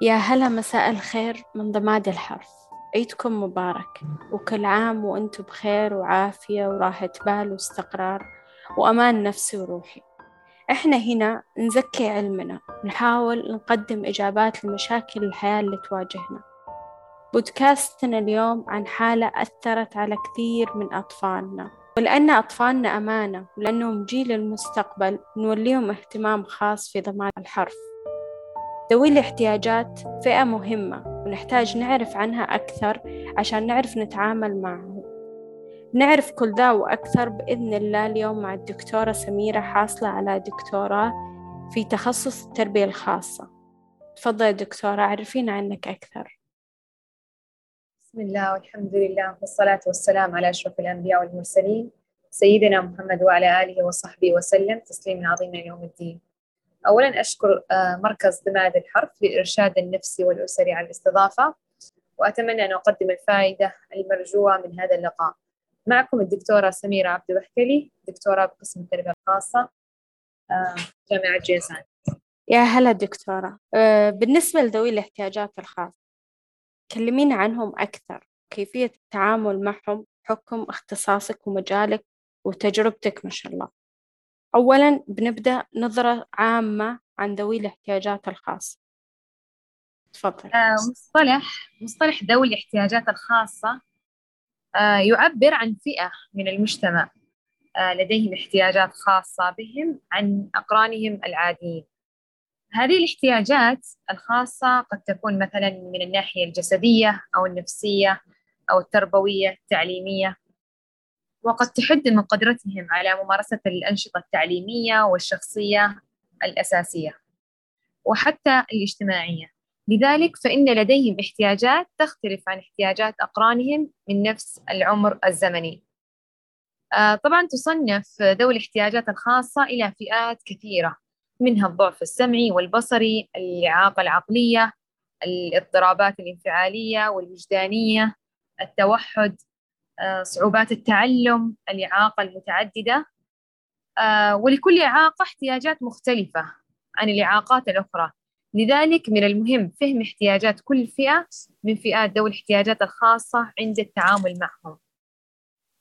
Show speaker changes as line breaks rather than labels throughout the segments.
يا هلا مساء الخير من ضماد الحرف. عيدكم مبارك. وكل عام وأنتم بخير وعافية وراحة بال واستقرار وأمان نفسي وروحي. إحنا هنا نزكي علمنا ونحاول نقدم إجابات لمشاكل الحياة اللي تواجهنا. بودكاستنا اليوم عن حالة أثرت على كثير من أطفالنا ولأن أطفالنا أمانة ولأنهم جيل المستقبل نوليهم اهتمام خاص في ضمان الحرف. ذوي الاحتياجات فئة مهمة ونحتاج نعرف عنها أكثر عشان نعرف نتعامل معهم نعرف كل ذا وأكثر بإذن الله. اليوم مع الدكتورة سميرة حاصلة على دكتوراه في تخصص التربية الخاصة. تفضل دكتورة عرفينا عنك أكثر.
بسم الله والحمد لله والصلاة والسلام على أشرف الأنبياء والمرسلين سيدنا محمد وعلى آله وصحبه وسلم. تسليما عظيما يوم الدين. أولا أشكر آه، مركز ضماد الحرف للإرشاد النفسي والأسري على الاستضافة وأتمنى أن أقدم الفائدة المرجوة من هذا اللقاء. معكم الدكتورة سميرة عبد الوحكلي دكتورة بقسم التربية الخاصة آه، جامعة جيزان.
يا هلا دكتورة. آه، بالنسبة لذوي الاحتياجات الخاصة كلمينا عنهم أكثر. كيفية التعامل معهم بحكم اختصاصك ومجالك وتجربتك ما شاء الله. أولا بنبدأ نظرة عامة عن ذوي الاحتياجات الخاصة. تفضل.
آه، مصطلح مصطلح ذوي الاحتياجات الخاصة آه، يعبر عن فئة من المجتمع آه، لديهم احتياجات خاصة بهم عن أقرانهم العاديين. هذه الاحتياجات الخاصة قد تكون مثلا من الناحية الجسدية أو النفسية أو التربوية التعليمية. وقد تحد من قدرتهم على ممارسة الأنشطة التعليمية والشخصية الأساسية وحتى الاجتماعية. لذلك فإن لديهم احتياجات تختلف عن احتياجات أقرانهم من نفس العمر الزمني. آه، طبعا تصنف ذوي الاحتياجات الخاصة إلى فئات كثيرة منها الضعف السمعي والبصري الإعاقة العقلية الاضطرابات الانفعالية والوجدانية التوحد صعوبات التعلم الإعاقة المتعددة. آه، ولكل إعاقة احتياجات مختلفة عن الإعاقات الأخرى. لذلك من المهم فهم احتياجات كل فئة من فئات ذوي الاحتياجات الخاصة عند التعامل معهم.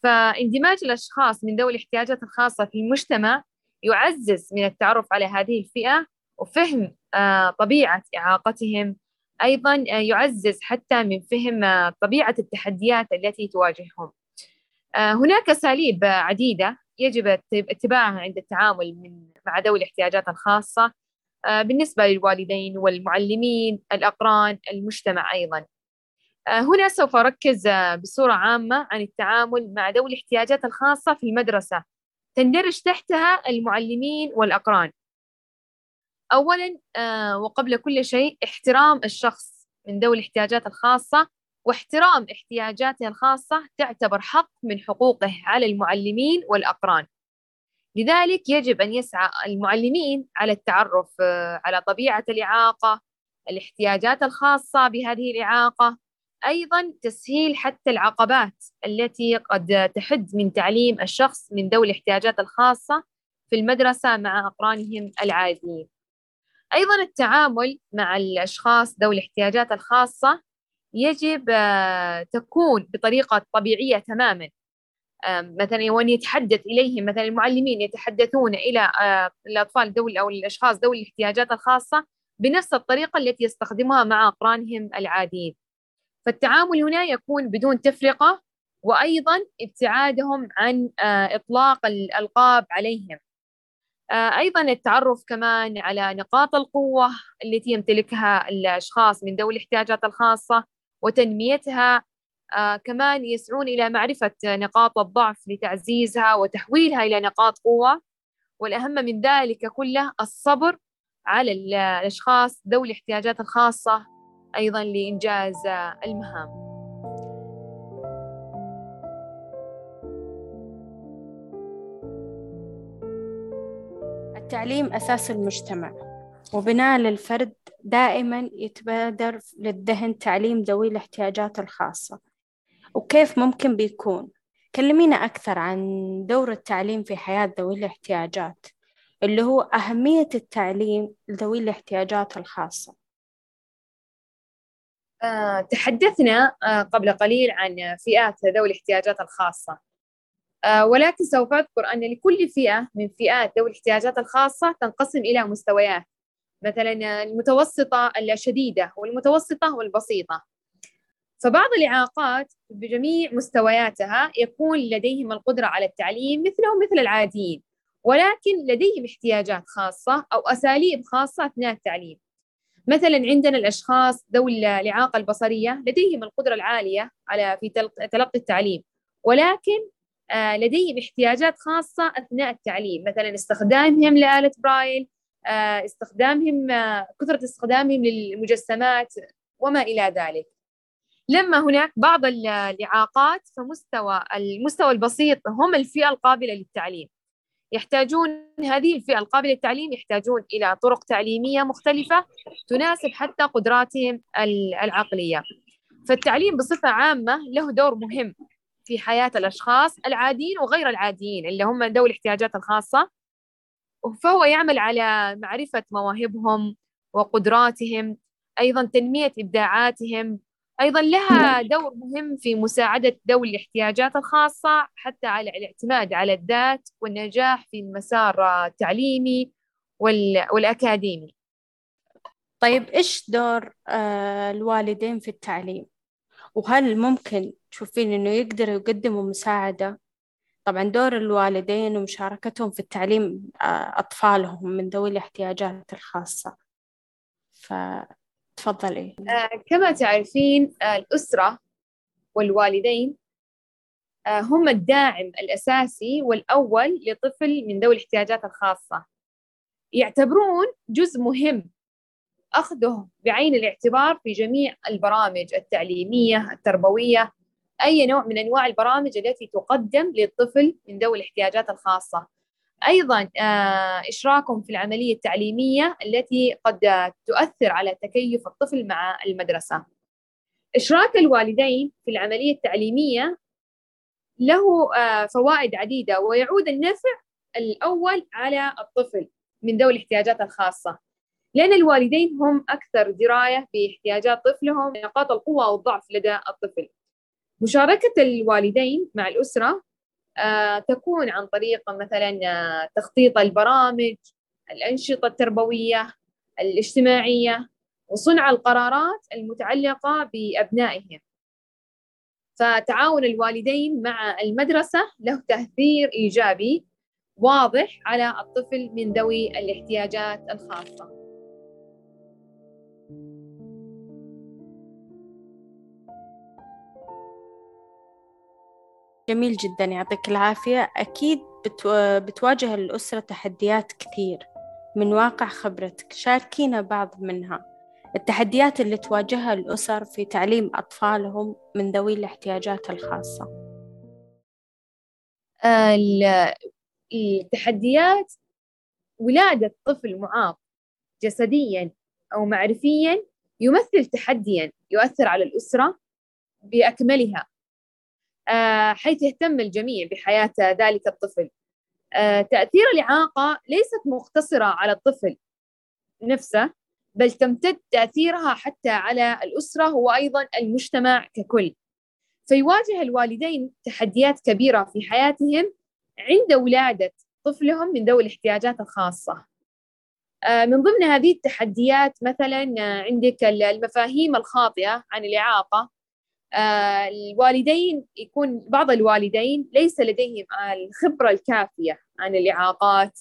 فاندماج الأشخاص من ذوي الاحتياجات الخاصة في المجتمع يعزز من التعرف على هذه الفئة وفهم آه، طبيعة إعاقتهم أيضا يعزز حتى من فهم طبيعة التحديات التي تواجههم. آه، هناك أساليب عديدة يجب اتباعها عند التعامل من مع ذوي الاحتياجات الخاصة آه، بالنسبة للوالدين والمعلمين الأقران المجتمع أيضا. آه، هنا سوف أركز بصورة عامة عن التعامل مع ذوي الاحتياجات الخاصة في المدرسة. تندرج تحتها المعلمين والأقران. أولا آه، وقبل كل شيء احترام الشخص من ذوي الاحتياجات الخاصة واحترام احتياجاته الخاصة تعتبر حق من حقوقه على المعلمين والأقران. لذلك يجب أن يسعى المعلمين على التعرف آه، على طبيعة الإعاقة الاحتياجات الخاصة بهذه الإعاقة أيضا تسهيل حتى العقبات التي قد تحد من تعليم الشخص من ذوي الاحتياجات الخاصة في المدرسة مع أقرانهم العاديين. أيضا التعامل مع الأشخاص ذوي الاحتياجات الخاصة يجب آه، تكون بطريقة طبيعية تماما. مثلا وأن يتحدث إليهم مثلا المعلمين يتحدثون إلى آه، الأطفال ذوي أو الأشخاص ذوي الاحتياجات الخاصة بنفس الطريقة التي يستخدمها مع أقرانهم العاديين. فالتعامل هنا يكون بدون تفرقة وأيضا ابتعادهم عن آه، إطلاق الألقاب عليهم. أيضا التعرف كمان على نقاط القوة التي يمتلكها الأشخاص من ذوي الاحتياجات الخاصة وتنميتها آه، كمان يسعون إلى معرفة نقاط الضعف لتعزيزها وتحويلها إلى نقاط قوة. والأهم من ذلك كله الصبر على الأشخاص ذوي الاحتياجات الخاصة أيضا لإنجاز المهام.
التعليم أساس المجتمع وبناء للفرد دائما يتبادر للذهن تعليم ذوي الاحتياجات الخاصة. وكيف ممكن بيكون؟ كلمينا أكثر عن دور التعليم في حياة ذوي الاحتياجات اللي هو أهمية التعليم لذوي الاحتياجات الخاصة.
آه، تحدثنا آه، قبل قليل عن فئات ذوي الاحتياجات الخاصة. ولكن سوف أذكر أن لكل فئة من فئات ذوي الاحتياجات الخاصة تنقسم إلى مستويات مثلا المتوسطة الشديدة والمتوسطة والبسيطة. فبعض الإعاقات بجميع مستوياتها يكون لديهم القدرة على التعليم مثلهم مثل العاديين ولكن لديهم احتياجات خاصة أو أساليب خاصة أثناء التعليم. مثلا عندنا الأشخاص ذوي الإعاقة البصرية لديهم القدرة العالية على في تلقي التعليم ولكن آه، لديهم احتياجات خاصة أثناء التعليم. مثلا استخدامهم لآلة برايل آه، استخدامهم آه، كثرة استخدامهم للمجسمات وما إلى ذلك. لما هناك بعض الإعاقات فمستوى المستوى البسيط هم الفئة القابلة للتعليم. يحتاجون هذه الفئة القابلة للتعليم يحتاجون إلى طرق تعليمية مختلفة تناسب حتى قدراتهم العقلية. فالتعليم بصفة عامة له دور مهم. في حياة الأشخاص العاديين وغير العاديين اللي هم ذوي الاحتياجات الخاصة. فهو يعمل على معرفة مواهبهم وقدراتهم أيضا تنمية إبداعاتهم. أيضا لها دور مهم في مساعدة ذوي الاحتياجات الخاصة حتى على الاعتماد على الذات والنجاح في المسار التعليمي والأكاديمي.
طيب إيش دور آه، الوالدين في التعليم؟ وهل ممكن تشوفين إنه يقدروا يقدموا مساعدة؟ طبعا دور الوالدين ومشاركتهم في التعليم آه، أطفالهم من ذوي الاحتياجات الخاصة. ف تفضلي
آه كما تعرفين آه الأسرة والوالدين هم الداعم الأساسي والأول لطفل من ذوي الاحتياجات الخاصة. يعتبرون جزء مهم أخذه بعين الاعتبار في جميع البرامج التعليمية التربوية أي نوع من أنواع البرامج التي تقدم للطفل من ذوي الاحتياجات الخاصة. أيضا آه، إشراكهم في العملية التعليمية التي قد تؤثر على تكيف الطفل مع المدرسة. إشراك الوالدين في العملية التعليمية له آه، فوائد عديدة ويعود النفع الأول على الطفل من ذوي الاحتياجات الخاصة. لأن الوالدين هم أكثر دراية باحتياجات طفلهم نقاط القوة والضعف لدى الطفل. مشاركة الوالدين مع الأسرة آه، تكون عن طريق مثلا آه، تخطيط البرامج الأنشطة التربوية الاجتماعية وصنع القرارات المتعلقة بأبنائهم. فتعاون الوالدين مع المدرسة له تأثير إيجابي واضح على الطفل من ذوي الاحتياجات الخاصة.
جميل جدا يعطيك العافية. أكيد بتواجه الأسرة تحديات كثير من واقع خبرتك شاركينا بعض منها. التحديات اللي تواجهها الأسر في تعليم أطفالهم من ذوي الاحتياجات الخاصة.
التحديات ولادة طفل معاق جسديا أو معرفيا يمثل تحديا يؤثر على الأسرة بأكملها. حيث يهتم الجميع بحياة ذلك الطفل. آه، تأثير الإعاقة ليست مقتصرة على الطفل نفسه بل تمتد تأثيرها حتى على الأسرة وأيضا المجتمع ككل. فيواجه الوالدين تحديات كبيرة في حياتهم عند ولادة طفلهم من ذوي الاحتياجات الخاصة. آه، من ضمن هذه التحديات مثلا عندك المفاهيم الخاطئة عن الإعاقة آه، الوالدين يكون بعض الوالدين ليس لديهم الخبرة الكافية عن الإعاقات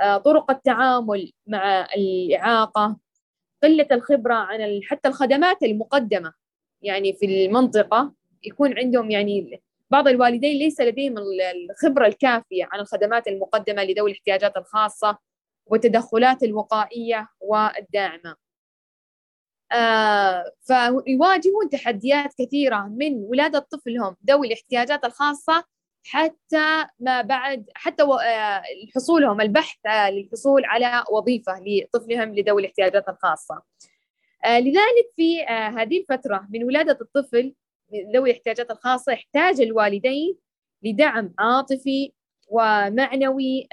آه، طرق التعامل مع الإعاقة قلة الخبرة عن حتى الخدمات المقدمة. يعني في المنطقة يكون عندهم يعني بعض الوالدين ليس لديهم الخبرة الكافية عن الخدمات المقدمة لذوي الاحتياجات الخاصة والتدخلات الوقائية والداعمة. آه فيواجهون تحديات كثيرة من ولادة طفلهم ذوي الاحتياجات الخاصة حتى ما بعد حتى آه، حصولهم البحث آه، للحصول على وظيفة لطفلهم لذوي الاحتياجات الخاصة. آه، لذلك في هذه الفترة من ولادة الطفل ذوي الاحتياجات الخاصة يحتاج الوالدين لدعم عاطفي ومعنوي.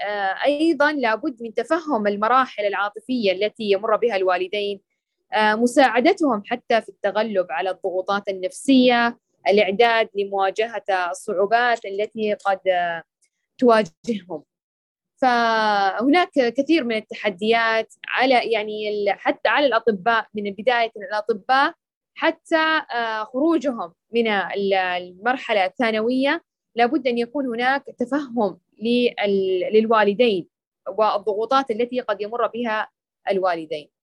أيضا لابد من تفهم المراحل العاطفية التي يمر بها الوالدين آه، مساعدتهم حتى في التغلب على الضغوطات النفسية الإعداد لمواجهة الصعوبات التي قد تواجههم. فهناك كثير من التحديات على يعني حتى على الأطباء من بداية الأطباء حتى آه، خروجهم من المرحلة الثانوية. لابد أن يكون هناك تفهم للوالدين والضغوطات التي قد يمر بها الوالدين.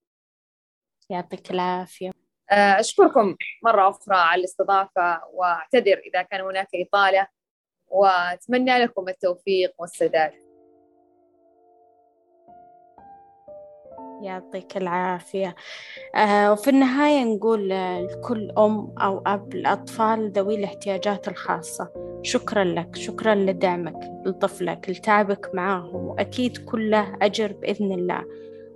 يعطيك العافية.
آه، أشكركم مرة أخرى على الاستضافة وأعتذر إذا كان هناك إطالة وأتمنى لكم التوفيق والسداد.
يعطيك العافية. آه وفي النهاية نقول لكل أم أو أب الأطفال ذوي الاحتياجات الخاصة شكرا لك شكرا لدعمك لطفلك لتعبك معاهم وأكيد كله أجر بإذن الله.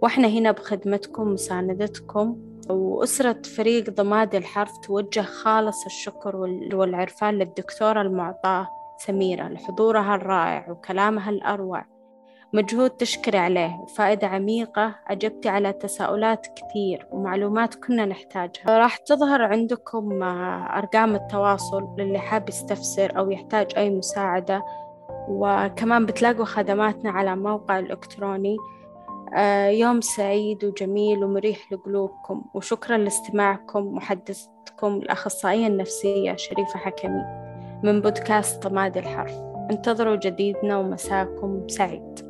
وإحنا هنا بخدمتكم ومساندتكم وأسرة فريق ضماد الحرف توجه خالص الشكر والعرفان للدكتورة المعطاة سميرة. لحضورها الرائع وكلامها الأروع. مجهود تشكري عليه. وفائدة عميقة أجبتي على تساؤلات كثير ومعلومات كنا نحتاجها. راح تظهر عندكم أرقام التواصل للي حاب يستفسر أو يحتاج أي مساعدة. وكمان بتلاقوا خدماتنا على موقع الإلكتروني. آه، يوم سعيد وجميل ومريح لقلوبكم وشكرا لاستماعكم محدثتكم الأخصائية النفسية شريفة حكمي من بودكاست طماد الحرف. انتظروا جديدنا ومساكم سعيد.